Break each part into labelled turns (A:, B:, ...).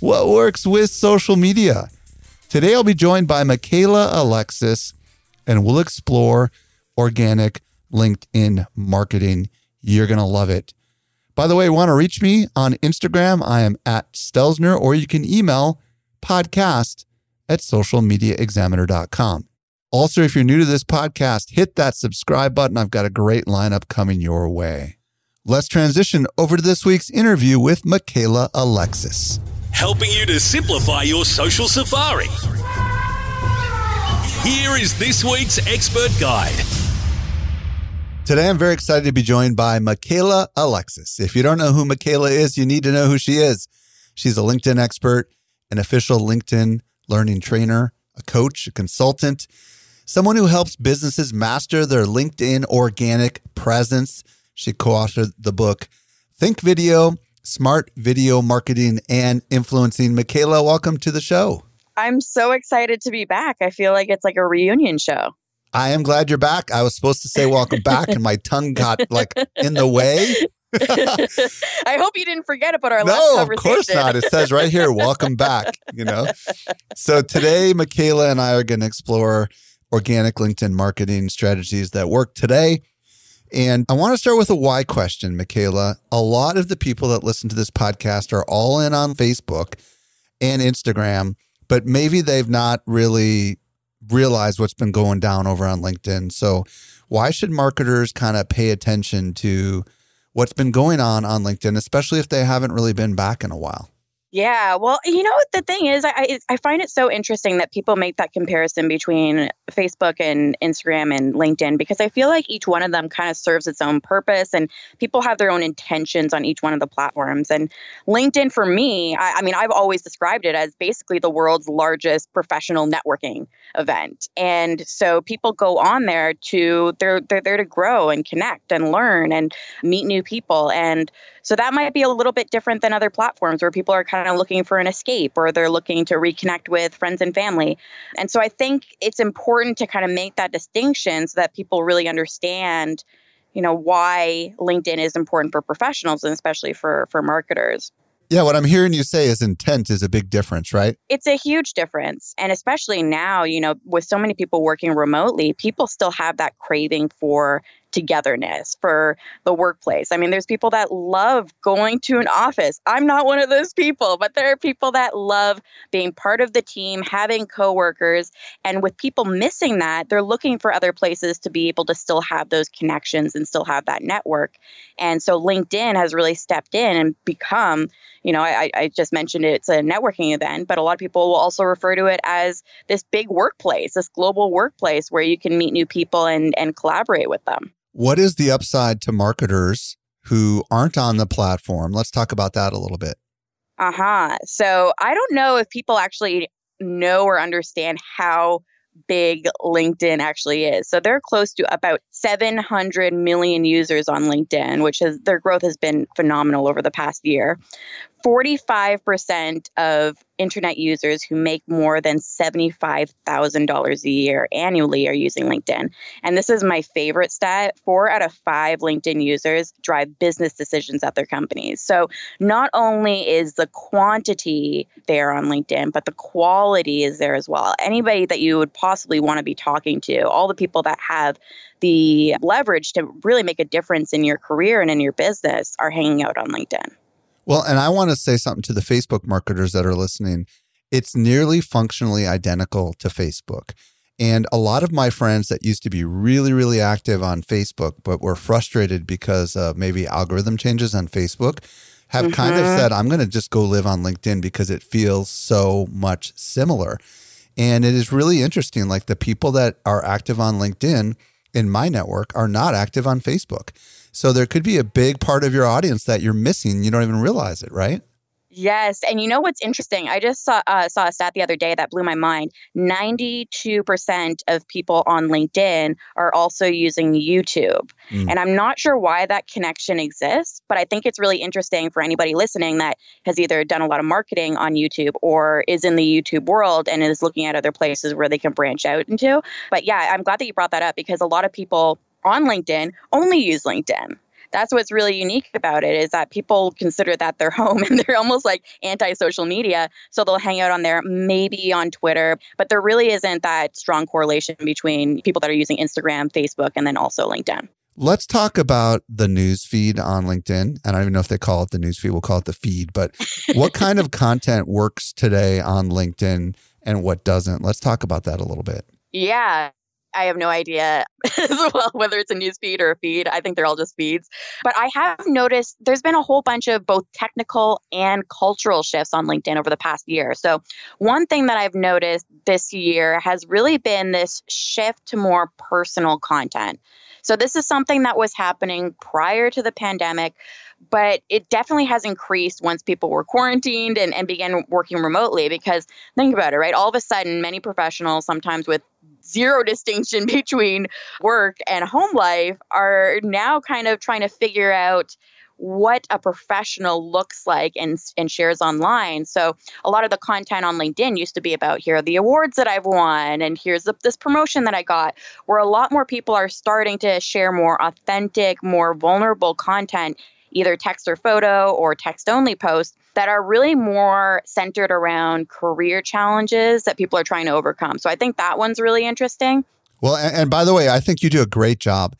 A: what works with social media. Today, I'll be joined by Michaela Alexis, and we'll explore organic LinkedIn marketing. You're going to love it. By the way, want to reach me on Instagram? I am at Stelzner, or you can email podcast at socialmediaexaminer.com. Also, if you're new to this podcast, hit that subscribe button. I've got a great lineup coming your way. Let's transition over to this week's interview with Michaela Alexis
B: helping you to simplify your social safari. Here is this week's expert guide.
A: Today, I'm very excited to be joined by Michaela Alexis. If you don't know who Michaela is, you need to know who she is. She's a LinkedIn expert, an official LinkedIn learning trainer, a coach, a consultant, someone who helps businesses master their LinkedIn organic presence. She co authored the book Think Video smart video marketing and influencing. Michaela, welcome to the show.
C: I'm so excited to be back. I feel like it's like a reunion show.
A: I am glad you're back. I was supposed to say welcome back, and my tongue got like in the way.
C: I hope you didn't forget about our
A: no,
C: last
A: conversation. No, of course not. It says right here, welcome back, you know. So today, Michaela and I are going to explore organic LinkedIn marketing strategies that work today and I want to start with a why question, Michaela. A lot of the people that listen to this podcast are all in on Facebook and Instagram, but maybe they've not really realized what's been going down over on LinkedIn. So, why should marketers kind of pay attention to what's been going on on LinkedIn, especially if they haven't really been back in a while?
C: Yeah, well, you know the thing is, I I find it so interesting that people make that comparison between Facebook and Instagram and LinkedIn because I feel like each one of them kind of serves its own purpose, and people have their own intentions on each one of the platforms. And LinkedIn, for me, I, I mean, I've always described it as basically the world's largest professional networking event, and so people go on there to they're they're there to grow and connect and learn and meet new people, and so that might be a little bit different than other platforms where people are kind kind of looking for an escape or they're looking to reconnect with friends and family. And so I think it's important to kind of make that distinction so that people really understand, you know, why LinkedIn is important for professionals and especially for for marketers.
A: Yeah, what I'm hearing you say is intent is a big difference, right?
C: It's a huge difference. And especially now, you know, with so many people working remotely, people still have that craving for togetherness for the workplace. I mean, there's people that love going to an office. I'm not one of those people, but there are people that love being part of the team, having coworkers, and with people missing that, they're looking for other places to be able to still have those connections and still have that network. And so LinkedIn has really stepped in and become, you know, I, I just mentioned it, it's a networking event, but a lot of people will also refer to it as this big workplace, this global workplace where you can meet new people and, and collaborate with them.
A: What is the upside to marketers who aren't on the platform? Let's talk about that a little bit.
C: Uh huh. So I don't know if people actually know or understand how big LinkedIn actually is. So they're close to about 700 million users on LinkedIn, which is their growth has been phenomenal over the past year. 45% of internet users who make more than $75,000 a year annually are using LinkedIn. And this is my favorite stat. Four out of five LinkedIn users drive business decisions at their companies. So not only is the quantity there on LinkedIn, but the quality is there as well. Anybody that you would possibly want to be talking to, all the people that have the leverage to really make a difference in your career and in your business are hanging out on LinkedIn.
A: Well, and I want to say something to the Facebook marketers that are listening. it's nearly functionally identical to Facebook. And a lot of my friends that used to be really, really active on Facebook, but were frustrated because of maybe algorithm changes on Facebook, have mm-hmm. kind of said, I'm going to just go live on LinkedIn because it feels so much similar. And it is really interesting. Like the people that are active on LinkedIn in my network are not active on Facebook. So there could be a big part of your audience that you're missing. You don't even realize it, right?
C: Yes, and you know what's interesting? I just saw uh, saw a stat the other day that blew my mind. Ninety two percent of people on LinkedIn are also using YouTube, mm. and I'm not sure why that connection exists, but I think it's really interesting for anybody listening that has either done a lot of marketing on YouTube or is in the YouTube world and is looking at other places where they can branch out into. But yeah, I'm glad that you brought that up because a lot of people on LinkedIn only use LinkedIn that's what's really unique about it is that people consider that their home and they're almost like anti-social media so they'll hang out on there maybe on twitter but there really isn't that strong correlation between people that are using instagram facebook and then also linkedin
A: Let's talk about the news feed on LinkedIn. And I don't even know if they call it the news feed. We'll call it the feed. But what kind of content works today on LinkedIn and what doesn't? Let's talk about that a little bit.
C: Yeah. I have no idea as well whether it's a news feed or a feed. I think they're all just feeds. But I have noticed there's been a whole bunch of both technical and cultural shifts on LinkedIn over the past year. So, one thing that I've noticed this year has really been this shift to more personal content. So, this is something that was happening prior to the pandemic, but it definitely has increased once people were quarantined and, and began working remotely. Because think about it, right? All of a sudden, many professionals, sometimes with zero distinction between work and home life are now kind of trying to figure out what a professional looks like and, and shares online. So a lot of the content on LinkedIn used to be about here are the awards that I've won and here's the, this promotion that I got, where a lot more people are starting to share more authentic, more vulnerable content either text or photo or text only posts that are really more centered around career challenges that people are trying to overcome. So I think that one's really interesting.
A: Well, and, and by the way, I think you do a great job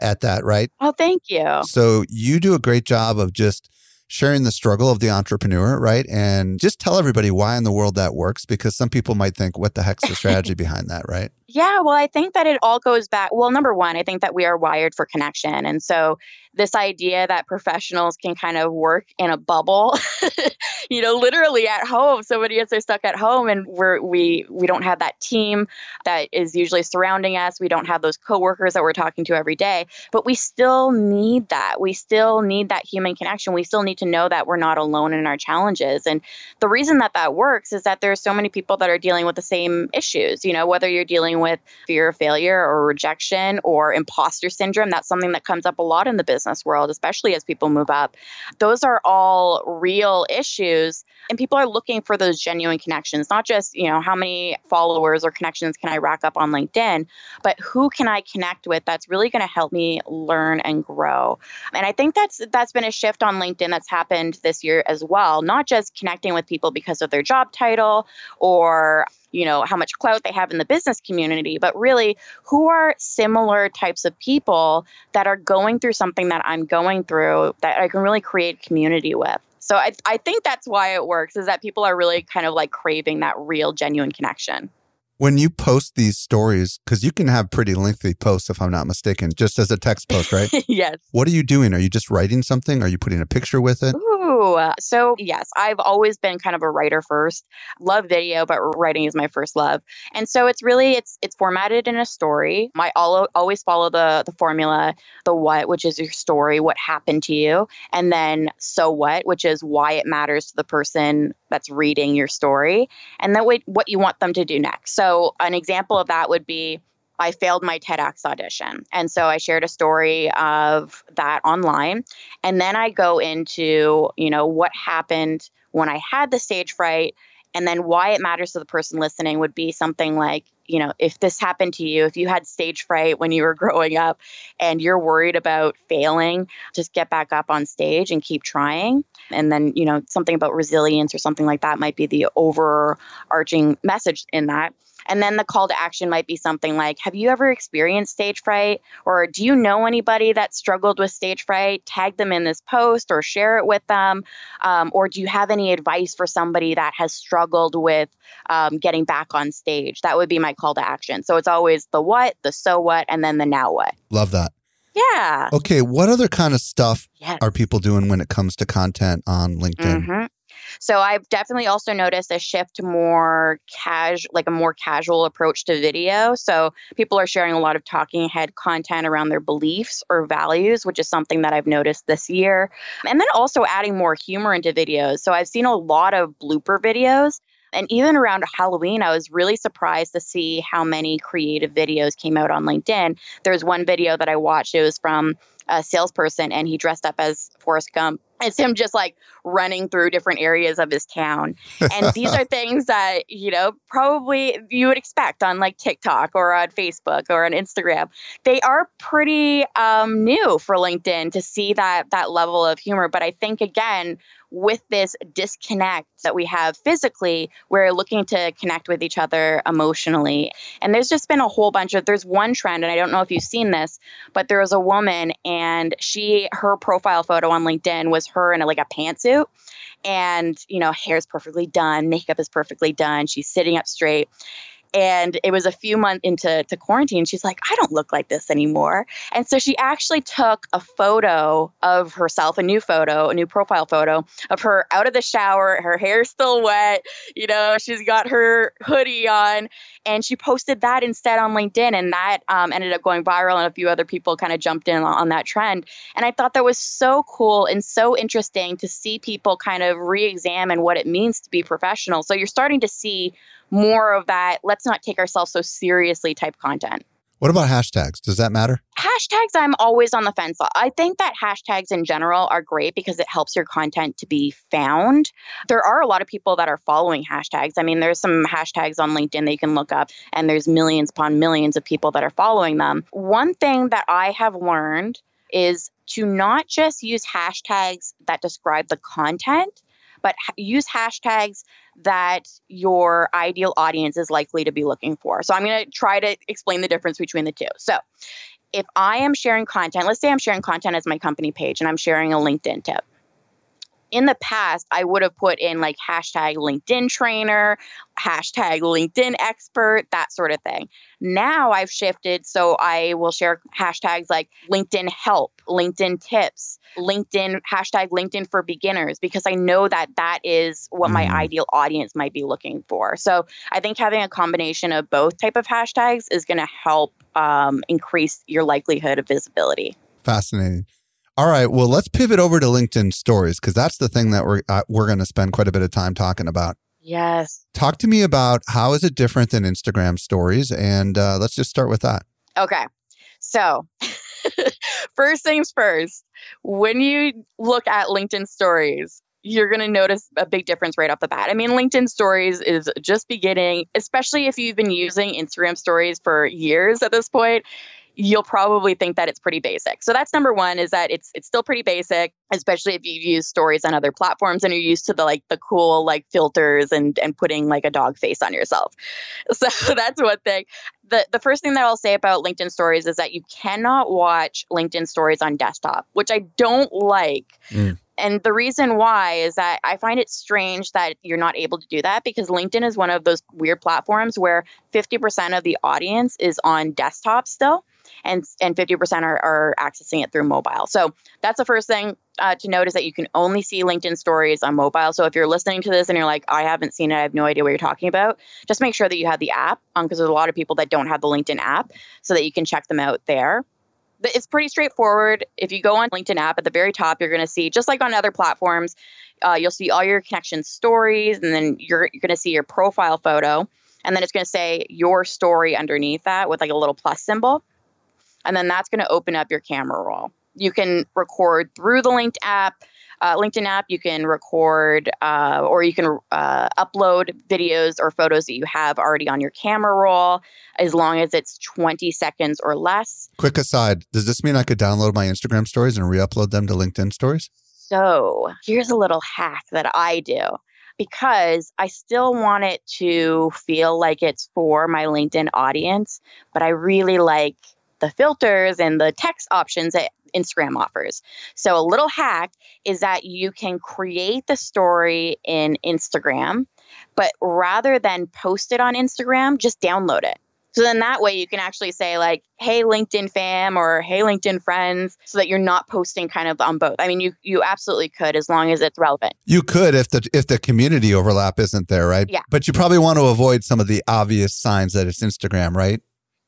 A: at that, right?
C: Oh, thank you.
A: So you do a great job of just sharing the struggle of the entrepreneur, right? And just tell everybody why in the world that works because some people might think, what the heck's the strategy behind that, right?
C: Yeah, well, I think that it all goes back. Well, number one, I think that we are wired for connection. And so this idea that professionals can kind of work in a bubble, you know, literally at home. Somebody are stuck at home and we're we we don't have that team that is usually surrounding us. We don't have those coworkers that we're talking to every day. But we still need that. We still need that human connection. We still need to know that we're not alone in our challenges. And the reason that that works is that there's so many people that are dealing with the same issues, you know, whether you're dealing with fear of failure or rejection or imposter syndrome, that's something that comes up a lot in the business world, especially as people move up. Those are all real issues. And people are looking for those genuine connections, not just, you know, how many followers or connections can I rack up on LinkedIn, but who can I connect with that's really going to help me learn and grow. And I think that's that's been a shift on LinkedIn that's happened this year as well, not just connecting with people because of their job title or you know how much clout they have in the business community but really who are similar types of people that are going through something that i'm going through that i can really create community with. So I, I think that's why it works is that people are really kind of like craving that real genuine connection
A: when you post these stories because you can have pretty lengthy posts if i'm not mistaken just as a text post right?
C: Yes.
A: What are you doing? Are you just writing something? Are you putting a picture with it?
C: Ooh Uh, so yes, I've always been kind of a writer first. Love video, but writing is my first love. And so it's really it's it's formatted in a story. I always follow the the formula, the what, which is your story, what happened to you, and then so what, which is why it matters to the person that's reading your story, and then what you want them to do next. So an example of that would be I failed my TEDx audition. And so I shared a story of that online. And then I go into, you know, what happened when I had the stage fright and then why it matters to the person listening would be something like you know, if this happened to you, if you had stage fright when you were growing up and you're worried about failing, just get back up on stage and keep trying. And then, you know, something about resilience or something like that might be the overarching message in that. And then the call to action might be something like Have you ever experienced stage fright? Or do you know anybody that struggled with stage fright? Tag them in this post or share it with them. Um, or do you have any advice for somebody that has struggled with um, getting back on stage? That would be my call to action. So it's always the what, the so what, and then the now what.
A: Love that.
C: Yeah.
A: Okay, what other kind of stuff
C: Yes.
A: are people doing when it comes to content on LinkedIn?
C: Mhm. So I've definitely also noticed a shift to more casual, like a more casual approach to video. So people are sharing a lot of talking head content around their beliefs or values, which is something that I've noticed this year. And then also adding more humor into videos. So I've seen a lot of blooper videos. And even around Halloween, I was really surprised to see how many creative videos came out on LinkedIn. There's one video that I watched, it was from a salesperson, and he dressed up as Forrest Gump. It's him just like running through different areas of his town. And these are things that, you know, probably you would expect on like TikTok or on Facebook or on Instagram. They are pretty um, new for LinkedIn to see that that level of humor. But I think again, with this disconnect that we have physically, we're looking to connect with each other emotionally. And there's just been a whole bunch of there's one trend, and I don't know if you've seen this, but there was a woman and she her profile photo on LinkedIn was her in a, like a pantsuit. And, you know, hair's perfectly done, makeup is perfectly done. She's sitting up straight. And it was a few months into to quarantine. She's like, I don't look like this anymore. And so she actually took a photo of herself, a new photo, a new profile photo of her out of the shower. Her hair's still wet. You know, she's got her hoodie on. And she posted that instead on LinkedIn. And that um, ended up going viral. And a few other people kind of jumped in on, that trend. And I thought that was so cool and so interesting to see people kind of re examine what it means to be professional. So you're starting to see more of that let's not take ourselves so seriously type content.
A: What about hashtags? Does that matter?
C: Hashtags, I'm always on the fence. I think that hashtags in general are great because it helps your content to be found. There are a lot of people that are following hashtags. I mean, there's some hashtags on LinkedIn that you can look up, and there's millions upon millions of people that are following them. One thing that I have learned is to not just use hashtags that describe the content, but use hashtags that your ideal audience is likely to be looking for. So I'm going to try to explain the difference between the two. So if I am sharing content, let's say I'm sharing content as my company page and I'm sharing a LinkedIn tip. In the past, I would have put in like hashtag LinkedIn trainer, hashtag LinkedIn expert, that sort of thing. Now I've shifted, so I will share hashtags like LinkedIn help, LinkedIn tips, LinkedIn hashtag LinkedIn for beginners because I know that that is what my
A: Mm.
C: ideal audience might be looking for. So I think having a combination of both type of hashtags is going to help um, increase your likelihood of visibility.
A: Fascinating. All right, well, let's pivot over to LinkedIn stories because that's the thing that we're uh, we're going to spend quite a bit of time talking about.
C: Yes.
A: Talk to me about how is it different than Instagram stories, and uh, let's just start with that.
C: Okay. So, first things first, when you look at LinkedIn stories, you're going to notice a big difference right off the bat. I mean, LinkedIn stories is just beginning, especially if you've been using Instagram stories for years at this point. You'll probably think that it's pretty basic. So that's number one is that it's it's still pretty basic, especially if you've used stories on other platforms and you're used to the like the cool like filters and and putting like a dog face on yourself. So that's one thing the the first thing that I'll say about LinkedIn stories is that you cannot watch LinkedIn stories on desktop, which I don't like.
A: Mm.
C: And the reason why is that I find it strange that you're not able to do that because LinkedIn is one of those weird platforms where 50% of the audience is on desktop still and and 50% are, are accessing it through mobile. So that's the first thing uh, to note is that you can only see LinkedIn stories on mobile. So if you're listening to this and you're like, I haven't seen it, I have no idea what you're talking about, just make sure that you have the app because there's a lot of people that don't have the LinkedIn app so that you can check them out there. It's pretty straightforward. If you go on LinkedIn app at the very top, you're going to see, just like on other platforms, uh, you'll see all your connection stories, and then you're, you're going to see your profile photo. And then it's going to say your story underneath that with like a little plus symbol. And then that's going to open up your camera roll. You can record through the linked app. uh, LinkedIn app, you can record uh, or you can uh, upload videos or photos that you have already on your camera roll as long as it's 20 seconds or less.
A: Quick aside Does this mean I could download my Instagram stories and re upload them to LinkedIn stories?
C: So here's a little hack that I do because I still want it to feel like it's for my LinkedIn audience, but I really like the filters and the text options that Instagram offers. So, a little hack is that you can create the story in Instagram, but rather than post it on Instagram, just download it. So then that way you can actually say like, "Hey LinkedIn fam" or "Hey LinkedIn friends," so that you're not posting kind of on both. I mean, you you absolutely could as long as it's relevant.
A: You could if the if the community overlap isn't there, right?
C: Yeah.
A: But you probably want to avoid some of the obvious signs that it's Instagram, right?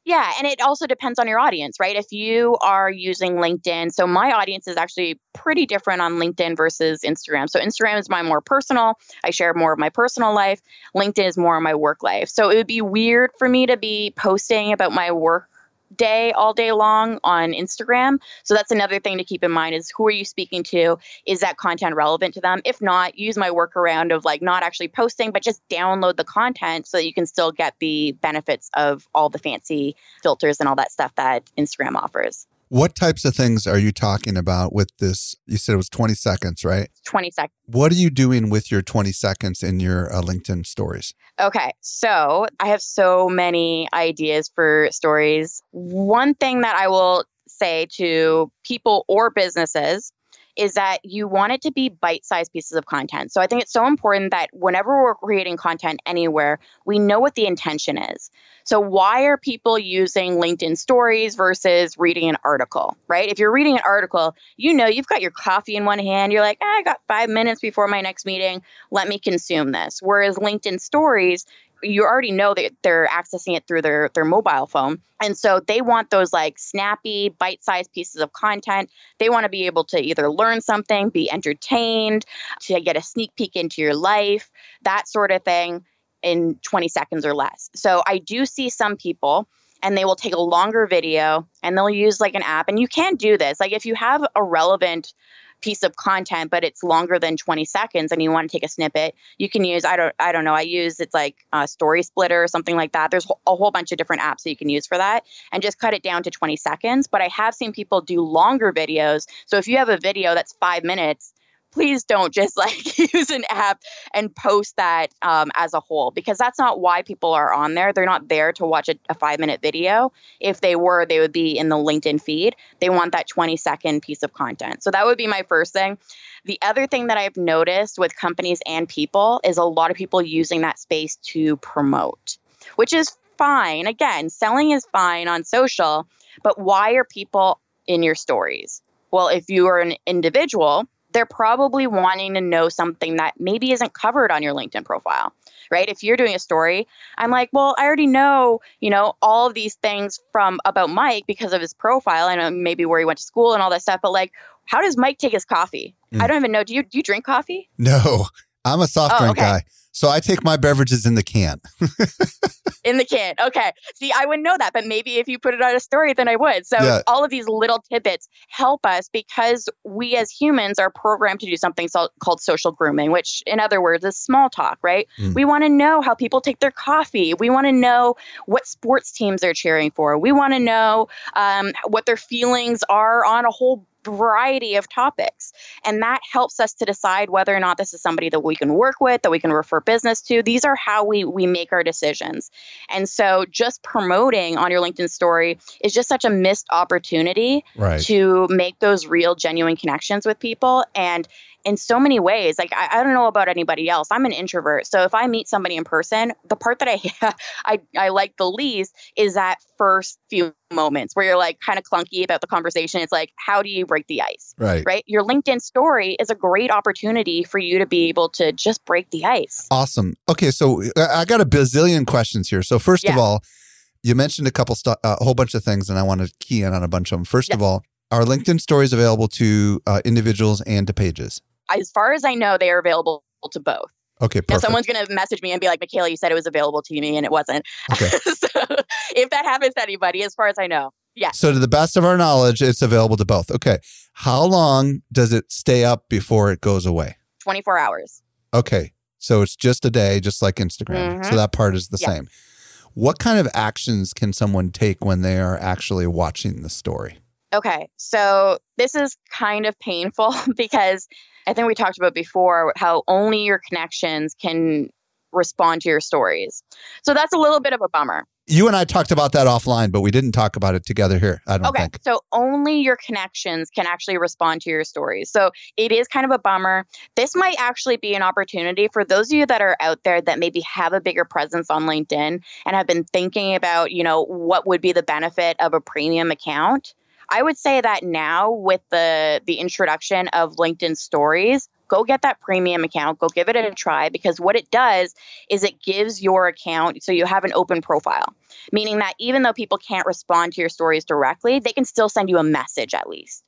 C: Yeah, and it also depends on your audience, right? If you are using LinkedIn, so my audience is actually pretty different on LinkedIn versus Instagram. So Instagram is my more personal. I share more of my personal life. LinkedIn is more of my work life. So it would be weird for me to be posting about my work day all day long on Instagram. So that's another thing to keep in mind is who are you speaking to? Is that content relevant to them? If not, use my workaround of like not actually posting, but just download the content so that you can still get the benefits of all the fancy filters and all that stuff that Instagram offers.
A: What types of things are you talking about with this? You said it was 20 seconds, right?
C: 20 seconds.
A: What are you doing with your 20 seconds in your uh, LinkedIn stories?
C: Okay, so I have so many ideas for stories. One thing that I will say to people or businesses is that you want it to be bite sized pieces of content. So I think it's so important that whenever we're creating content anywhere, we know what the intention is. So, why are people using LinkedIn stories versus reading an article, right? If you're reading an article, you know you've got your coffee in one hand. You're like, ah, I got five minutes before my next meeting. Let me consume this. Whereas LinkedIn stories, you already know that they're accessing it through their their mobile phone. And so they want those like snappy bite-sized pieces of content. They want to be able to either learn something be entertained to get a sneak peek into your life that sort of thing in 20 seconds or less. So i do see some people and they will take a longer video and they'll use like an app and you can do this. Like if you have a relevant piece of content but it's longer than 20 seconds and you want to take a snippet you can use i don't i don't know i use it's like a story splitter or something like that. There's a whole bunch of different apps that you can use for that and just cut it down to 20 seconds but i have seen people do longer videos so if you have a video that's five minutes please don't just like use an app and post that um, as a whole because that's not why people are on there. They're not there to watch a, a five minute video. If they were, they would be in the LinkedIn feed. They want that 20 second piece of content. So that would be my first thing. The other thing that I've noticed with companies and people is a lot of people using that space to promote, which is fine. Again, selling is fine on social, but why are people in your stories? Well, if you are an individual, they're probably wanting to know something that maybe isn't covered on your LinkedIn profile, right? If you're doing a story, I'm like, well, I already know, you know, all of these things from about Mike because of his profile and maybe where he went to school and all that stuff. But like, how does Mike take his coffee? Mm. I don't even know. Do you do you drink coffee?
A: No, I'm a soft oh, drink okay. guy. So I take my beverages in the can.
C: in the can. Okay. See, I wouldn't know that, but maybe if you put it on a story, then I would. So yeah. all of these little tidbits help us because we as humans are programmed to do something so- called social grooming, which in other words is small talk, right? Mm. We want to know how people take their coffee. We want to know what sports teams they're cheering for. We want to know um, what their feelings are on a whole variety of topics. And that helps us to decide whether or not this is somebody that we can work with, that we can refer business to. These are how we we make our decisions. And so just promoting on your LinkedIn story is just such a missed opportunity
A: right.
C: to make those real genuine connections with people and in so many ways. Like I, I, don't know about anybody else. I'm an introvert, so if I meet somebody in person, the part that I I, I like the least is that first few moments where you're like kind of clunky about the conversation. It's like how do you break the ice?
A: Right.
C: Right. Your LinkedIn story is a great opportunity for you to be able to just break the ice.
A: Awesome. Okay, so uh, I got a bazillion questions here. So first yeah. of all. You mentioned a couple, stu- uh, a whole bunch of things, and I want to key in on a bunch of them. First yeah. of all, are LinkedIn stories available to uh, individuals and to pages?
C: as far as I know, they are available to both.
A: Okay, perfect. Now
C: someone's going to message me and be like, Michaela, you said it was available to me and it wasn't. Okay. so if that happens to anybody, as far as I know. Yeah.
A: So, to the best of our knowledge, it's available to both. Okay. How long does it stay up before it goes away?
C: 24 hours.
A: Okay. So, it's just a day, just like Instagram.
C: Mhm.
A: So, that part is the
C: Yeah.
A: same. What kind of actions can someone take when they are actually watching the story?
C: Okay, so this is kind of painful because I think we talked about before how only your connections can respond to your stories. So that's a little bit of a bummer.
A: You and I talked about that offline, but we didn't talk about it together here. I don't know.
C: Okay,
A: think.
C: so only your connections can actually respond to your stories. So it is kind of a bummer. This might actually be an opportunity for those of you that are out there that maybe have a bigger presence on LinkedIn and have been thinking about, you know, what would be the benefit of a premium account. I would say that now with the the introduction of LinkedIn stories, go get that premium account, go give it a try because what it does is it gives your account so you have an open profile meaning that even though people can't respond to your stories directly, they can still send you a message at least.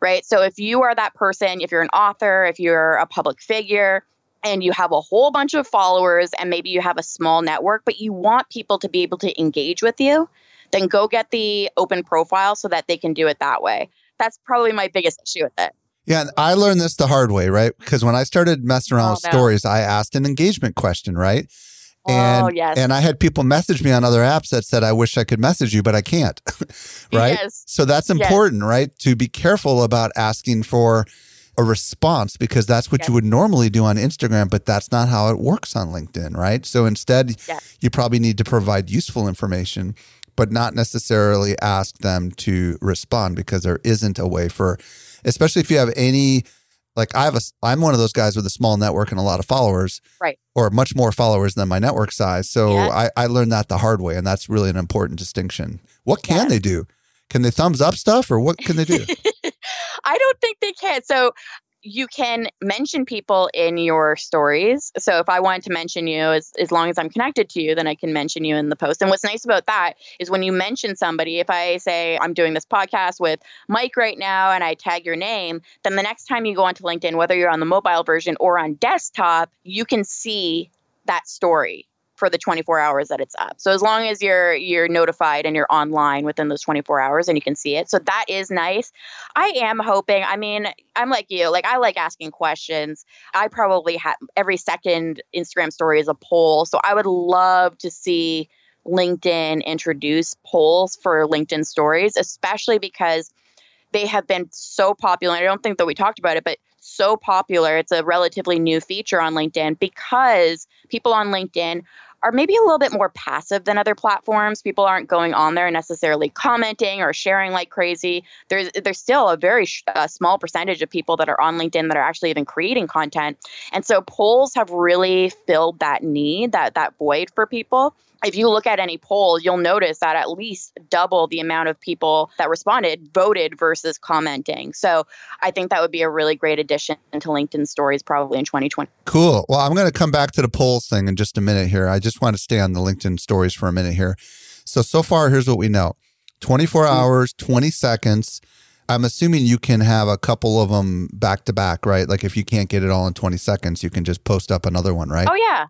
C: Right? So if you are that person, if you're an author, if you're a public figure, and you have a whole bunch of followers and maybe you have a small network, but you want people to be able to engage with you, then go get the open profile so that they can do it that way. That's probably my biggest issue with it.
A: Yeah, and I learned this the hard way, right? Because when I started messing around
C: Oh,
A: with
C: no.
A: stories, I asked an engagement question, right? And
C: oh, yes.
A: and I had people message me on other apps that said I wish I could message you, but I can't. right?
C: Yes.
A: So that's important, right? To be careful about asking for a response because that's what
C: Yes.
A: you would normally do on Instagram, but that's not how it works on LinkedIn, right? So instead,
C: Yes.
A: you probably need to provide useful information, but not necessarily ask them to respond because there isn't a way for, especially if you have any, like I have a, I'm one of those guys with a small network and a lot of followers,
C: Right.
A: Or much more followers than my network size. So
C: Yes.
A: I, I learned that the hard way, and that's really an important distinction. What can
C: Yes.
A: they do? Can they thumbs up stuff, or what can they do?
C: I don't think they can. So you can mention people in your stories. So if I wanted to mention you, as, as long as I'm connected to you, then I can mention you in the post. And what's nice about that is when you mention somebody, if I say I'm doing this podcast with Mike right now and I tag your name, then the next time you go onto LinkedIn, whether you're on the mobile version or on desktop, you can see that story for the 24 hours that it's up. So as long as you're you're notified and you're online within those 24 hours and you can see it. So that is nice. I am hoping, I mean, I'm like you, like I like asking questions. I probably have every second Instagram story is a poll. So I would love to see LinkedIn introduce polls for LinkedIn stories, especially because they have been so popular. I don't think that we talked about it, but so popular. It's a relatively new feature on LinkedIn because people on LinkedIn are maybe a little bit more passive than other platforms. People aren't going on there necessarily commenting or sharing like crazy. There's there's still a very sh- uh, small percentage of people that are on LinkedIn that are actually even creating content. And so polls have really filled that need, that that void for people. If you look at any poll, you'll notice that at least double the amount of people that responded voted versus commenting. So I think that would be a really great addition to LinkedIn stories probably in 2020.
A: Cool. Well, I'm going to come back to the polls thing in just a minute here. I just want to stay on the LinkedIn stories for a minute here. So, so far, here's what we know 24 mm-hmm. hours, 20 seconds. I'm assuming you can have a couple of them back to back, right? Like if you can't get it all in 20 seconds, you can just post up another one, right?
C: Oh yeah,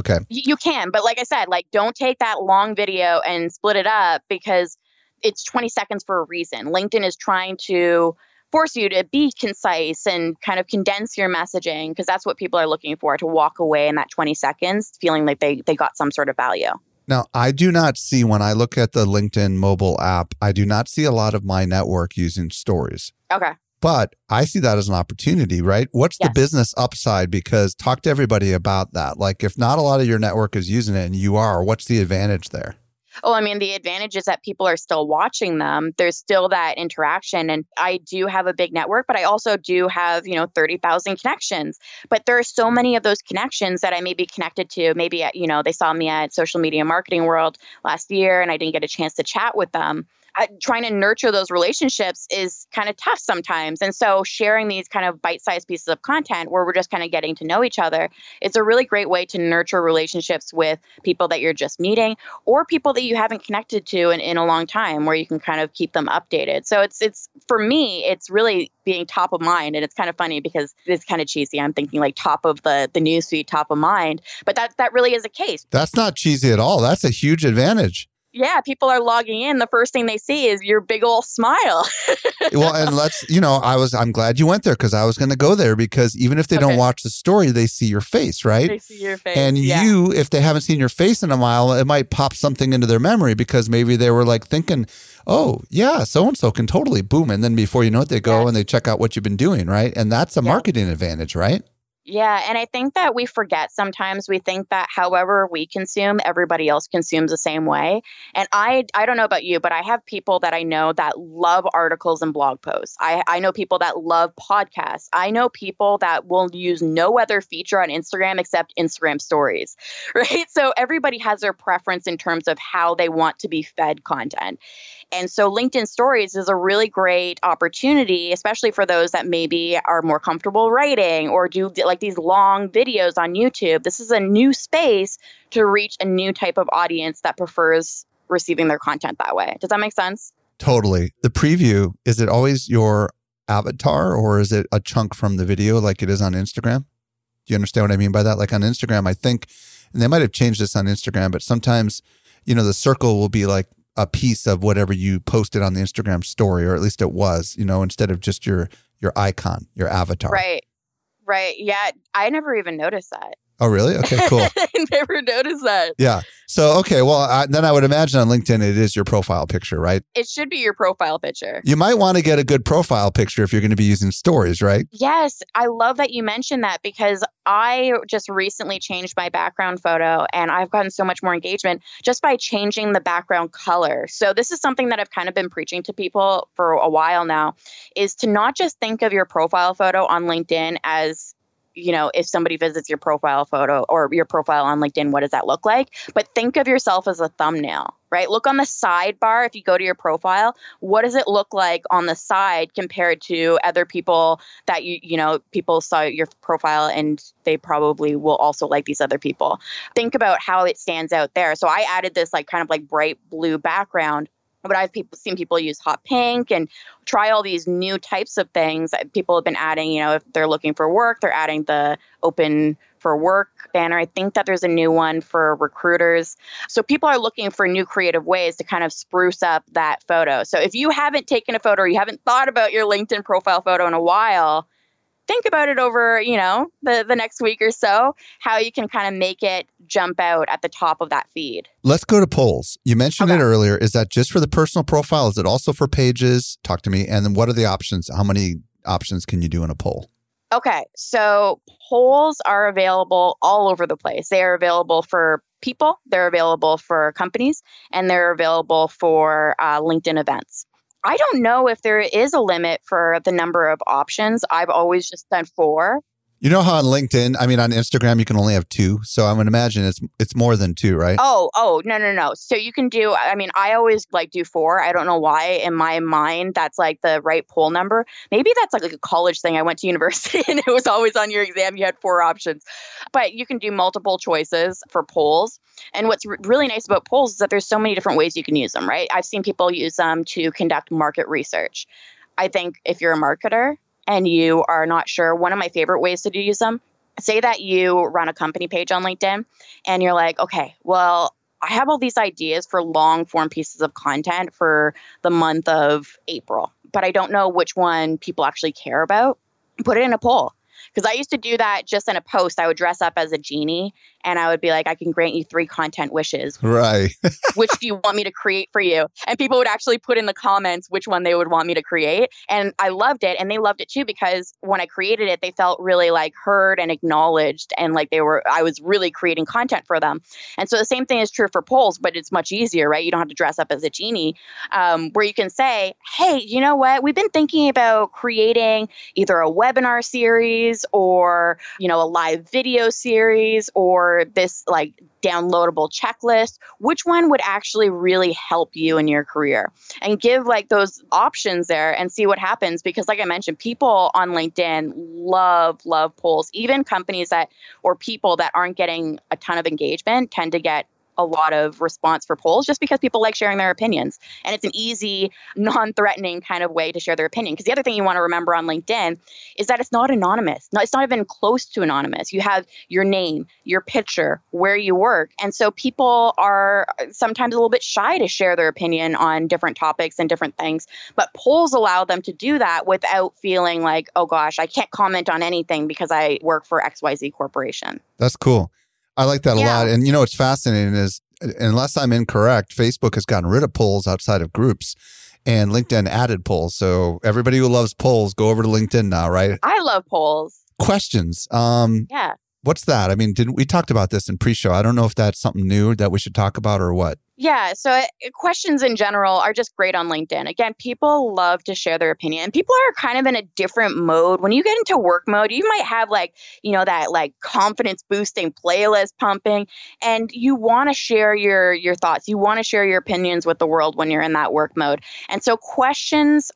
A: Okay.
C: You can, but like I said, like don't take that long video and split it up because it's 20 seconds for a reason. LinkedIn is trying to force you to be concise and kind of condense your messaging because that's what people are looking for to walk away in that 20 seconds feeling like they they got some sort of value.
A: Now, I do not see when I look at the LinkedIn mobile app, I do not see a lot of my network using stories.
C: Okay.
A: But I see that as an opportunity, right? What's the business upside? Because talk to everybody about that. Like, if not a lot of your network is using it and you are, what's the advantage there?
C: Oh, I mean, the advantage is that people are still watching them. There's still that interaction. And I do have a big network, but I also do have, you know, 30,000 connections. But there are so many of those connections that I may be connected to. Maybe, at, you know, they saw me at Social Media Marketing World last year and I didn't get a chance to chat with them. I, trying to nurture those relationships is kind of tough sometimes. And so sharing these kind of bite sized pieces of content where we're just kind of getting to know each other, it's a really great way to nurture relationships with people that you're just meeting or people that you haven't connected to in, in a long time where you can kind of keep them updated. So it's it's for me, it's really being top of mind. And it's kind of funny because it's kind of cheesy. I'm thinking like top of the the newsfeed, top of mind. But that that really is a case.
A: That's not cheesy at all. That's a huge advantage.
C: Yeah, people are logging in. The first thing they see is your big old smile.
A: well, and let's, you know, I was, I'm glad you went there because I was going to go there because even if they okay. don't watch the story, they see your face, right?
C: They see your face.
A: And
C: yeah.
A: you, if they haven't seen your face in a while, it might pop something into their memory because maybe they were like thinking, oh, yeah, so and so can totally boom. And then before you know it, they go and they check out what you've been doing, right? And that's a marketing advantage, right?
C: Yeah, and I think that we forget sometimes we think that however we consume, everybody else consumes the same way. And I I don't know about you, but I have people that I know that love articles and blog posts. I, I know people that love podcasts. I know people that will use no other feature on Instagram except Instagram stories. Right. So everybody has their preference in terms of how they want to be fed content. And so LinkedIn Stories is a really great opportunity, especially for those that maybe are more comfortable writing or do like these long videos on YouTube. This is a new space to reach a new type of audience that prefers receiving their content that way. Does that make sense?
A: Totally. The preview, is it always your avatar or is it a chunk from the video like it is on Instagram? Do you understand what I mean by that? Like on Instagram, I think, and they might have changed this on Instagram, but sometimes, you know, the circle will be like a piece of whatever you posted on the Instagram story, or at least it was, you know, instead of just your your icon, your avatar.
C: Right. Right. Yeah. I never even noticed that.
A: Oh, really? Okay, cool. I
C: never noticed that.
A: Yeah. So, okay. Well, I, then I would imagine on LinkedIn, it is your profile picture, right?
C: It should be your profile picture.
A: You might want to get a good profile picture if you're going to be using stories, right?
C: Yes. I love that you mentioned that because I just recently changed my background photo and I've gotten so much more engagement just by changing the background color. So, this is something that I've kind of been preaching to people for a while now is to not just think of your profile photo on LinkedIn as you know, if somebody visits your profile photo or your profile on LinkedIn, what does that look like? But think of yourself as a thumbnail, right? Look on the sidebar if you go to your profile, what does it look like on the side compared to other people that you, you know, people saw your profile and they probably will also like these other people. Think about how it stands out there. So I added this like kind of like bright blue background but I've seen people use hot pink and try all these new types of things. Uh, people have been adding, you know, if they're looking for work, they're adding the open for work banner. I think that there's a new one for recruiters. So people are looking for new creative ways to kind of spruce up that photo. So if you haven't taken a photo or you haven't thought about your LinkedIn profile photo in a while, think about it over, you know, the, the next week or so, how you can kind of make it jump out at the top of that feed.
A: Let's go to polls. You mentioned okay. it earlier. Is that just for the personal profile? Is it also for pages? Talk to me. And then what are the options? How many options can you do in a poll?
C: Okay. So polls are available all over the place. They are available for people, they're available for companies, and they're available for uh, LinkedIn events. I don't know if there is a limit for the number of options. I've always just done four.
A: You know how on LinkedIn, I mean on Instagram you can only have two. So I'm gonna imagine it's it's more than two, right?
C: Oh, oh, no, no, no. So you can do I mean, I always like do four. I don't know why in my mind that's like the right poll number. Maybe that's like, a college thing. I went to university and it was always on your exam you had four options. But you can do multiple choices for polls. And what's r- really nice about polls is that there's so many different ways you can use them, right? I've seen people use them to conduct market research. I think if you're a marketer, and you are not sure, one of my favorite ways to use them, say that you run a company page on LinkedIn and you're like, okay, well, I have all these ideas for long form pieces of content for the month of April, but I don't know which one people actually care about. Put it in a poll. Because I used to do that just in a post. I would dress up as a genie and I would be like, I can grant you three content wishes.
A: Right.
C: which do you want me to create for you? And people would actually put in the comments which one they would want me to create. And I loved it. And they loved it too because when I created it, they felt really like heard and acknowledged and like they were, I was really creating content for them. And so the same thing is true for polls, but it's much easier, right? You don't have to dress up as a genie um, where you can say, hey, you know what? We've been thinking about creating either a webinar series or, you know, a live video series or this like downloadable checklist, which one would actually really help you in your career? And give like those options there and see what happens. Because, like I mentioned, people on LinkedIn love, love polls. Even companies that or people that aren't getting a ton of engagement tend to get a lot of response for polls just because people like sharing their opinions. And it's an easy, non threatening kind of way to share their opinion. Because the other thing you want to remember on LinkedIn is that it's not anonymous. No, it's not even close to anonymous. You have your name, your picture, where you work. And so people are sometimes a little bit shy to share their opinion on different topics and different things. But polls allow them to do that without feeling like, oh gosh, I can't comment on anything because I work for XYZ Corporation.
A: That's cool. I like that a lot. And you know what's fascinating is unless I'm incorrect, Facebook has gotten rid of polls outside of groups and LinkedIn added polls. So everybody who loves polls, go over to LinkedIn now, right?
C: I love polls.
A: Questions. Um
C: yeah.
A: What's that? I mean, did we talked about this in pre-show? I don't know if that's something new that we should talk about or what.
C: Yeah, so uh, questions in general are just great on LinkedIn. Again, people love to share their opinion. People are kind of in a different mode. When you get into work mode, you might have like, you know, that like confidence boosting playlist pumping and you want to share your your thoughts. You want to share your opinions with the world when you're in that work mode. And so questions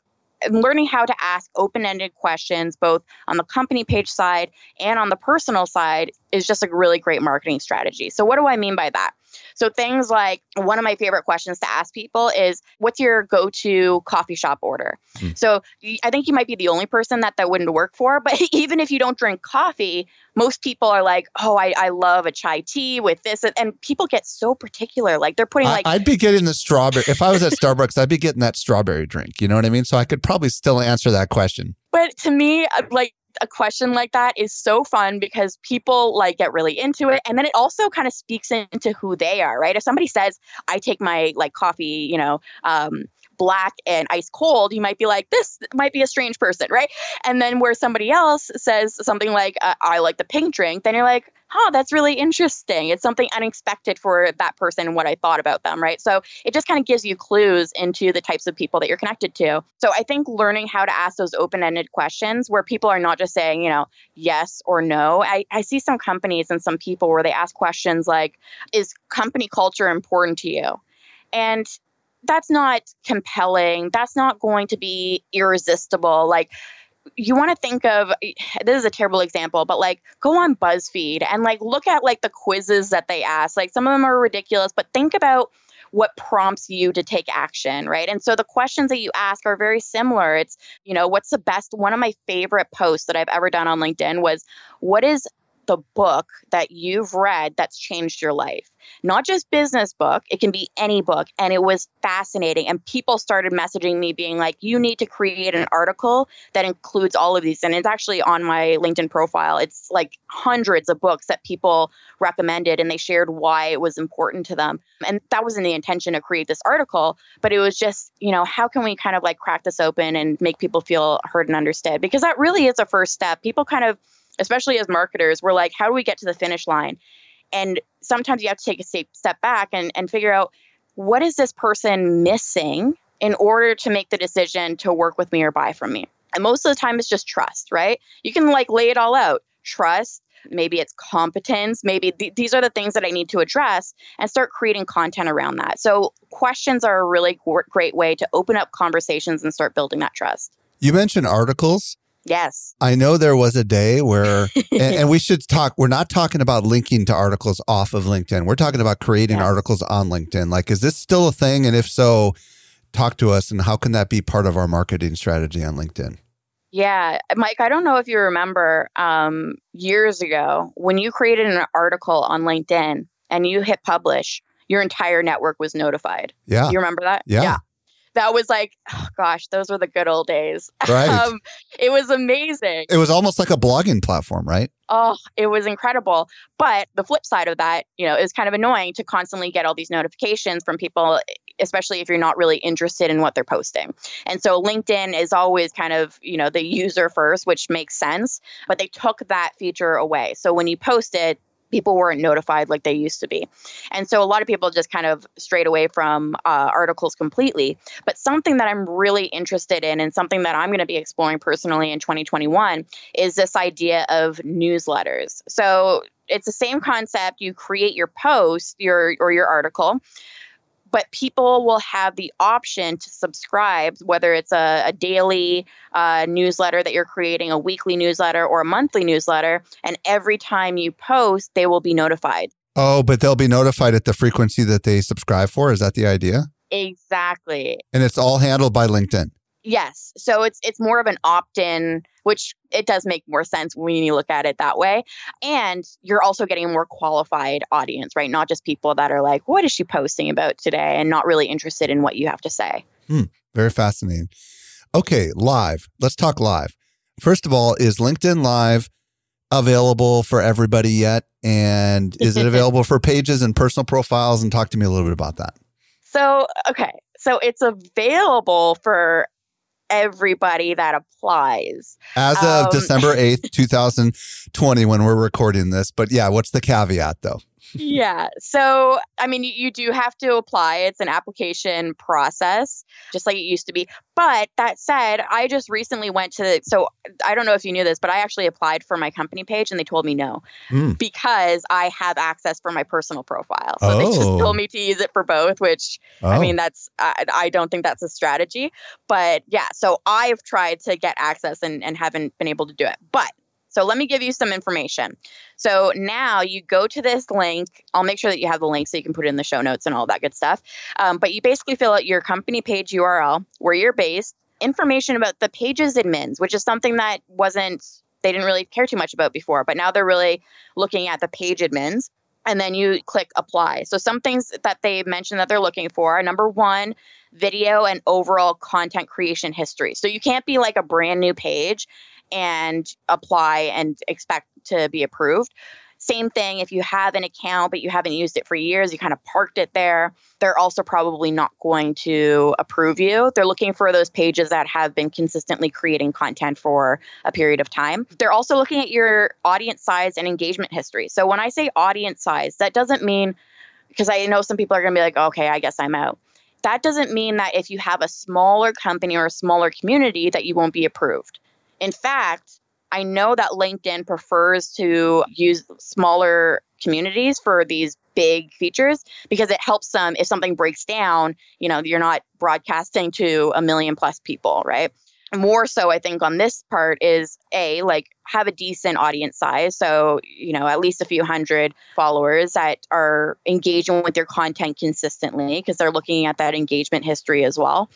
C: learning how to ask open-ended questions both on the company page side and on the personal side is just a really great marketing strategy. So what do I mean by that? So things like one of my favorite questions to ask people is what's your go-to coffee shop order? Mm. So I think you might be the only person that that wouldn't work for, but even if you don't drink coffee, most people are like, "Oh, I, I love a chai tea with this," and people get so particular. Like they're putting like
A: I, would be getting the strawberry if I was at Starbucks. I'd be getting that strawberry drink. You know what I mean? So I could probably still answer that question.
C: But to me, uh, like a question like that is so fun because people like get really into it and then it also kind of speaks into who they are right if somebody says i take my like coffee you know um, black and ice cold, you might be like, this might be a strange person, right? And then where somebody else says something like, uh, I like the pink drink, then you're like, huh, that's really interesting. It's something unexpected for that person and what I thought about them, right? So it just kind of gives you clues into the types of people that you're connected to. So I think learning how to ask those open ended questions where people are not just saying, you know, yes or no. I, I see some companies and some people where they ask questions like, is company culture important to you? And that's not compelling. That's not going to be irresistible. Like, you want to think of eh, this is a terrible example but like go on buzzfeed and like look at like the quizzes that they ask. Like some of them are ridiculous but think about what prompts you to take action right? And so the questions that you ask are very similar. It's you know what's the best one of my favorite posts that i've ever done on linkedin was what is the book that you've read that's changed your life. Not just business book, it can be any book. And it was fascinating. And people started messaging me being like, you need to create an article that includes all of these. And it's actually on my LinkedIn profile. It's like hundreds of books that people recommended and they shared why it was important to them. And that wasn't the intention to create this article, but it was just, you know, how can we kind of like crack this open and make people feel heard and understood? Because that really is a first step. People kind of especially as marketers, we're like, how do we get to the finish line? And sometimes you have to take a step back and, and figure out what is this person missing in order to make the decision to work with me or buy from me. And most of the time, it's just trust, right? You can like lay it all out trust, maybe it's competence, maybe th- these are the things that I need to address and start creating content around that. So, questions are a really great way to open up conversations and start building that trust.
A: You mentioned articles.
C: Yes.
A: I know there was a day where, and, and, we should talk, we're not talking about linking to articles off of LinkedIn. We're talking about creating articles on LinkedIn. Like, is this still a thing? And if so, talk to us and how can that be part of our marketing strategy on LinkedIn?
C: Yeah, Mike, I don't know if you remember um, years ago when you created an article on LinkedIn and you hit publish, your entire network was notified.
A: Yeah.
C: You remember that?
A: Yeah. yeah
C: that was like, oh gosh, those were the good old days.
A: Right. um,
C: it was amazing.
A: It was almost like a blogging platform, right?
C: Oh, it was incredible. But the flip side of that, you know, is kind of annoying to constantly get all these notifications from people, especially if you're not really interested in what they're posting. And so LinkedIn is always kind of, you know, the user first, which makes sense. But they took that feature away. So when you post it, people weren't notified like they used to be. And so a lot of people just kind of strayed away from uh, articles completely. But something that I'm really interested in and something that I'm going to be exploring personally in 2021 is this idea of newsletters. So it's the same concept. You create your post, your or your article, but people will have the option to subscribe, whether it's a, a daily uh, newsletter that you're creating, a weekly newsletter, or a monthly newsletter. And every time you post, they will be notified.
A: Oh, but they'll be notified at the frequency that they subscribe for. Is that the idea?
C: Exactly.
A: And it's all handled by LinkedIn.
C: Yes. So it's it's more of an opt-in, which it does make more sense when you look at it that way. And you're also getting a more qualified audience, right? Not just people that are like, what is she posting about today? And not really interested in what you have to say.
A: Hmm. Very fascinating. Okay, live. Let's talk live. First of all, is LinkedIn Live available for everybody yet? And is it available for pages and personal profiles? And talk to me a little bit about that.
C: So, okay. So it's available for everybody that applies.
A: As of
C: Um,
A: December 8th, 2020, when we're recording this. But yeah, what's the caveat though?
C: Yeah. So, I mean, you, you do have to apply. It's an application process, just like it used to be. But that said, I just recently went to, so I don't know if you knew this, but I actually applied for my company page and they told me no
A: Hmm.
C: because I have access for my personal profile. So they just
A: Oh.
C: told me to use it for both, which
A: Oh,
C: I mean, that's, I, I don't think that's a strategy. But yeah, so I've tried to get access and, and haven't been able to do it. But so let me give you some information. So now you go to this link. I'll make sure that you have the link so you can put it in the show notes and all that good stuff. Um, but you basically fill out your company page URL, where you're based, information about the pages admins, which is something that wasn't, they didn't really care too much about before. But now they're really looking at the page admins and then you click apply. So some things that they mentioned that they're looking for, are number one, video and overall content creation history. So you can't be like a brand new page and apply and expect to be approved. Same thing if you have an account but you haven't used it for years, you kind of parked it there, they're also probably not going to approve you. They're looking for those pages that have been consistently creating content for a period of time. They're also looking at your audience size and engagement history. So when I say audience size, that doesn't mean because I know some people are going to be like, okay, I guess I'm out. That doesn't mean that if you have a smaller company or a smaller community that you won't be approved. In fact, I know that LinkedIn prefers to use smaller communities for these big features because it helps them if something breaks down, you know, you're not broadcasting to a million plus people, right? More so, I think, on this part is A, like have a decent audience size. So, you know, at least a few hundred followers that are engaging with your content consistently because they're looking at that engagement history as well.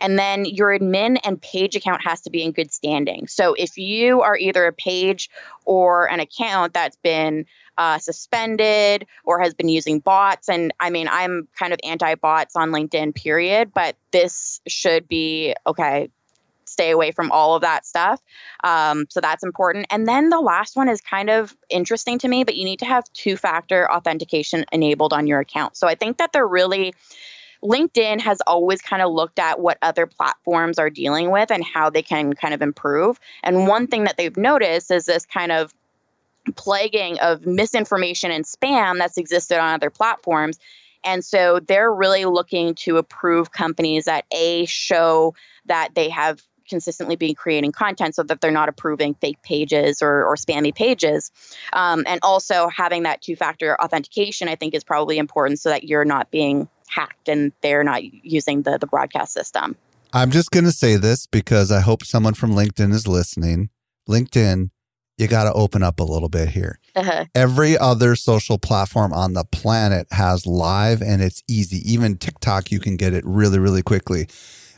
C: And then your admin and page account has to be in good standing. So if you are either a page or an account that's been uh, suspended or has been using bots, and I mean, I'm kind of anti bots on LinkedIn, period, but this should be okay. Stay away from all of that stuff. Um, so that's important. And then the last one is kind of interesting to me, but you need to have two factor authentication enabled on your account. So I think that they're really LinkedIn has always kind of looked at what other platforms are dealing with and how they can kind of improve. And one thing that they've noticed is this kind of plaguing of misinformation and spam that's existed on other platforms. And so they're really looking to approve companies that A, show that they have consistently been creating content so that they're not approving fake pages or, or spammy pages. Um, and also having that two factor authentication, I think, is probably important so that you're not being hacked and they're not using the, the broadcast system.
A: I'm just going to say this because I hope someone from LinkedIn is listening. LinkedIn, you got to open up a little bit here.
C: Uh-huh.
A: Every other social platform on the planet has live and it's easy. Even TikTok, you can get it really, really quickly.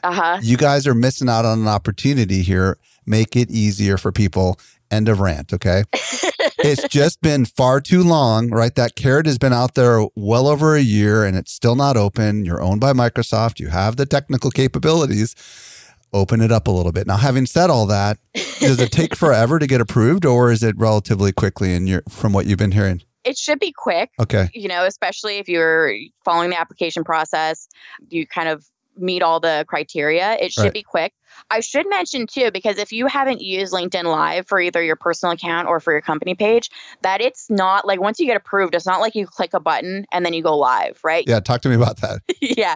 C: Uh-huh.
A: You guys are missing out on an opportunity here. Make it easier for people. End of rant. Okay. it's just been far too long, right? That carrot has been out there well over a year and it's still not open. You're owned by Microsoft. You have the technical capabilities. Open it up a little bit. Now, having said all that, does it take forever to get approved or is it relatively quickly in your from what you've been hearing?
C: It should be quick.
A: Okay.
C: you know, especially if you're following the application process, you kind of meet all the criteria. It should
A: Right.
C: be quick. I should mention too, because if you haven't used LinkedIn Live for either your personal account or for your company page, that it's not like once you get approved, it's not like you click a button and then you go live, right?
A: Yeah, talk to me about that.
C: yeah.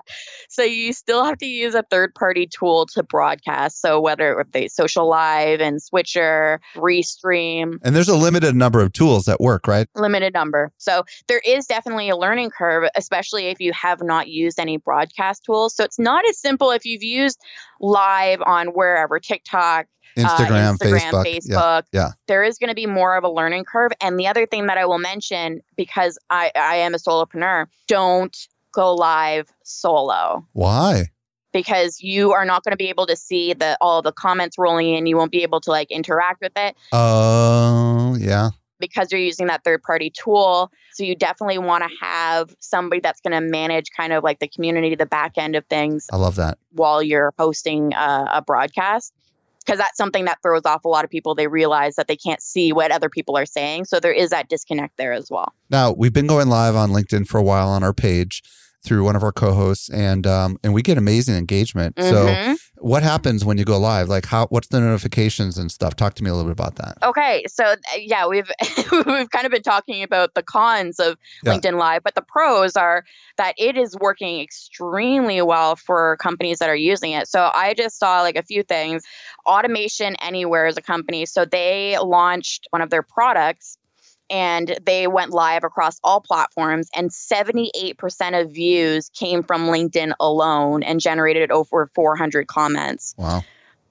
C: So you still have to use a third party tool to broadcast. So whether they Socialive and switcher, restream,
A: And there's a limited number of tools that work, right?
C: limited number. So there is definitely a learning curve, especially if you have not used any broadcast tools. So it's not as simple if you've used live on wherever TikTok,
A: Instagram,
C: uh, Instagram
A: Facebook.
C: Facebook.
A: Yeah, yeah.
C: There is going to be more of a learning curve. And the other thing that I will mention, because I, I am a solopreneur, don't go live solo
A: Why?
C: because you are not going to be able to see the all the comments rolling in. You won't be able to like interact with it
A: Oh, yeah.
C: Because you're using that third party tool. So you definitely want to have somebody that's going to manage kind of like the community, the back end of things
A: I love that.
C: while you're hosting a, a broadcast. Because that's something that throws off a lot of people. They realize that they can't see what other people are saying. So there is that disconnect there as well.
A: Now we've been going live on LinkedIn for a while on our page through one of our co-hosts, and um, and we get amazing engagement. So
C: Mhm.
A: What happens when you go live? Like how? What's the notifications and stuff? Talk to me a little bit about that.
C: Okay, so uh, yeah, we've we've kind of been talking about the cons of
A: Yeah.
C: LinkedIn Live, but the pros are that it is working extremely well for companies that are using it. So I just saw like a few things. Automation Anywhere is a company, so they launched one of their products and they went live across all platforms and 78% of views came from LinkedIn alone and generated over 400 comments.
A: Wow.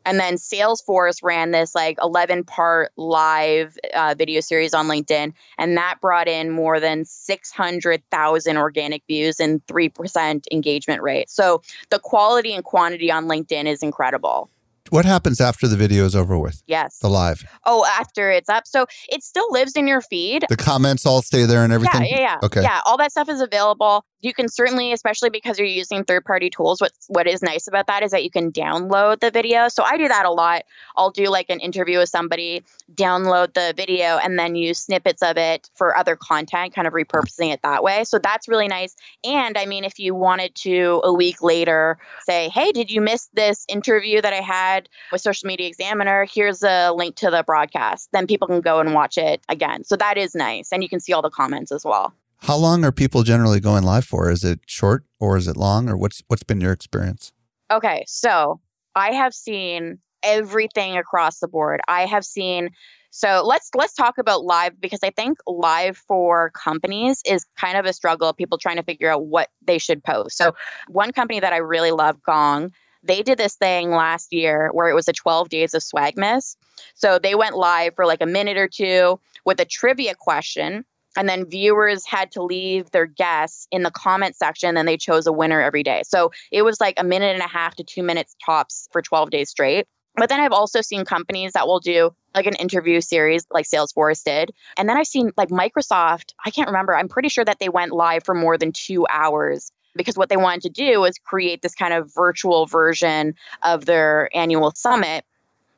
C: And then Salesforce ran this like 11 part live uh, video series on LinkedIn, and that brought in more than 600,000 organic views and 3% engagement rate. So the quality and quantity on LinkedIn is incredible.
A: What happens after the video is over with?
C: Yes.
A: The live.
C: Oh, after it's up. So it still lives in your feed.
A: The comments all stay there and everything.
C: Yeah, yeah, yeah.
A: Okay.
C: Yeah, all that stuff is available. You can certainly, especially because you're using third-party tools. What what is nice about that is that you can download the video. So I do that a lot. I'll do like an interview with somebody, download the video, and then use snippets of it for other content, kind of repurposing it that way. So that's really nice. And I mean, if you wanted to a week later say, "Hey, did you miss this interview that I had with Social Media Examiner? Here's a link to the broadcast." Then people can go and watch it again. So that is nice, and you can see all the comments as well.
A: How long are people generally going live for? Is it short or is it long or what's what's been your experience?
C: Okay, so I have seen everything across the board. I have seen so let's let's talk about live because I think live for companies is kind of a struggle. People trying to figure out what they should post. So one company that I really love, Gong, they did this thing last year where it was a 12 days of Swagmas. So they went live for like a minute or two with a trivia question. And then viewers had to leave their guess in the comment section, and they chose a winner every day. So it was like a minute and a half to two minutes tops for 12 days straight. But then I've also seen companies that will do like an interview series like Salesforce did. And then I've seen like Microsoft, I can't remember, I'm pretty sure that they went live for more than two hours because what they wanted to do was create this kind of virtual version of their annual summit.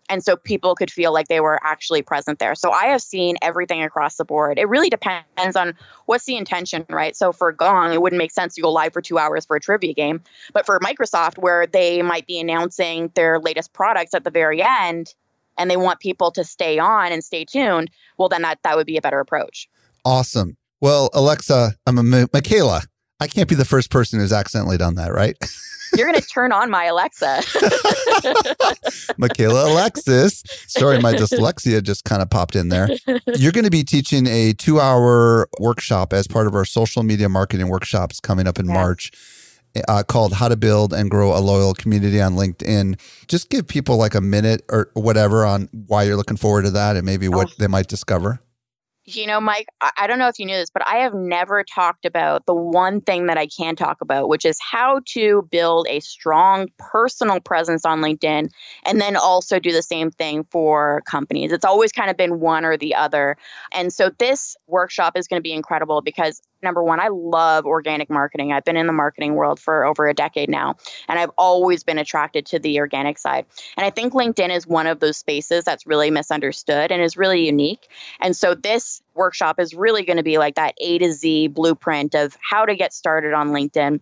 C: And so people could feel like they were actually present there. So I have seen everything across the board. It really depends on what's the intention, right? So for Gong, it wouldn't make sense to go live for two hours for a trivia game. But for Microsoft, where they might be announcing their latest products at the very end and they want people to stay on and stay tuned, well, then that, that would be a better approach.
A: Awesome. Well, Alexa, I'm a Michaela. I can't be the first person who's accidentally done that, right?
C: You're going to turn on my Alexa.
A: Michaela Alexis. Sorry, my dyslexia just kind of popped in there. You're going to be teaching a two hour workshop as part of our social media marketing workshops coming up in
C: Yes.
A: March. Uh, called How to Build and Grow a Loyal Community on LinkedIn. Just give people like a minute or whatever on why you're looking forward to that and maybe what
C: Oh.
A: they might discover.
C: You know, Mike, I don't know if you knew this, but I have never talked about the one thing that I can talk about, which is how to build a strong personal presence on LinkedIn and then also do the same thing for companies. It's always kind of been one or the other. And so this workshop is going to be incredible because number one, I love organic marketing. I've been in the marketing world for over a decade now, and I've always been attracted to the organic side. And I think LinkedIn is one of those spaces that's really misunderstood and is really unique. And so this workshop is really going to be like that A to Z blueprint of how to get started on LinkedIn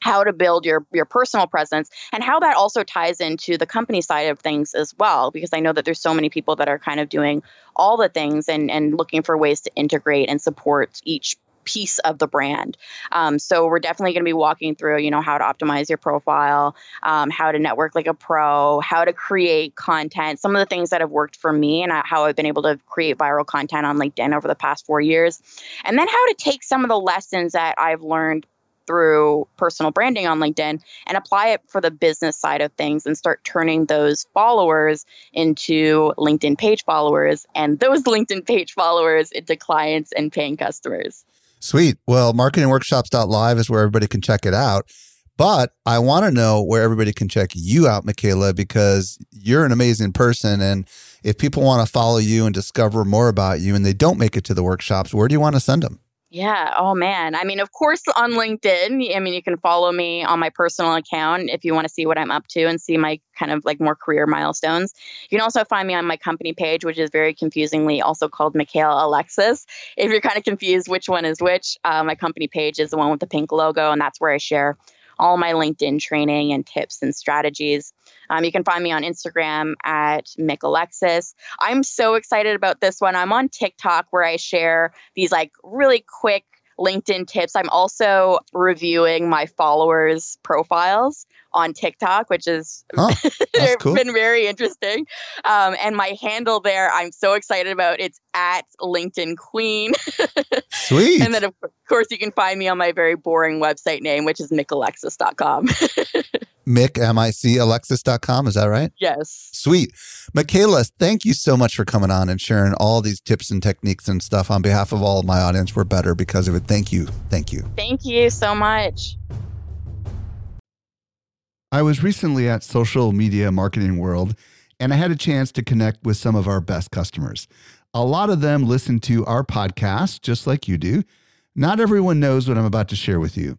C: how to build your your personal presence and how that also ties into the company side of things as well because I know that there's so many people that are kind of doing all the things and and looking for ways to integrate and support each piece of the brand. Um, so we're definitely going to be walking through, you know, how to optimize your profile, um, how to network like a pro, how to create content, some of the things that have worked for me and how I've been able to create viral content on LinkedIn over the past four years, and then how to take some of the lessons that I've learned through personal branding on LinkedIn and apply it for the business side of things and start turning those followers into LinkedIn page followers and those LinkedIn page followers into clients and paying customers.
A: Sweet. Well, marketingworkshops.live is where everybody can check it out. But I want to know where everybody can check you out, Michaela, because you're an amazing person. And if people want to follow you and discover more about you and they don't make it to the workshops, where do you want to send them?
C: Yeah. Oh, man. I mean, of course, on LinkedIn, I mean, you can follow me on my personal account if you want to see what I'm up to and see my kind of like more career milestones. You can also find me on my company page, which is very confusingly also called Michaela Alexis. If you're kind of confused which one is which, uh, my company page is the one with the pink logo, and that's where I share all my LinkedIn training and tips and strategies. Um, you can find me on Instagram at Mick Alexis. I'm so excited about this one. I'm on TikTok where I share these like really quick LinkedIn tips. I'm also reviewing my followers' profiles on TikTok, which is
A: huh, cool.
C: been very interesting. Um, and my handle there, I'm so excited about. It's at LinkedIn Queen.
A: Sweet.
C: and then of course you can find me on my very boring website name, which is mickalexis.com.
A: Mick, M-I-C, Alexis.com. Is that right?
C: Yes.
A: Sweet. Michaela, thank you so much for coming on and sharing all these tips and techniques and stuff on behalf of all of my audience. We're better because of it. Thank you. Thank you.
C: Thank you so much.
A: I was recently at Social Media Marketing World and I had a chance to connect with some of our best customers. A lot of them listen to our podcast just like you do. Not everyone knows what I'm about to share with you.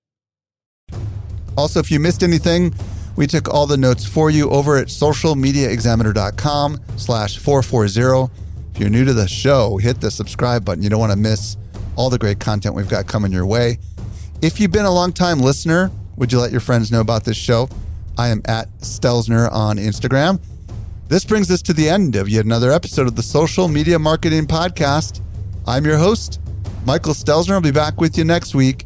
A: Also, if you missed anything, we took all the notes for you over at socialmediaexaminer.com slash 440. If you're new to the show, hit the subscribe button. You don't want to miss all the great content we've got coming your way. If you've been a long time listener, would you let your friends know about this show? I am at Stelzner on Instagram. This brings us to the end of yet another episode of the Social Media Marketing Podcast. I'm your host, Michael Stelzner. I'll be back with you next week.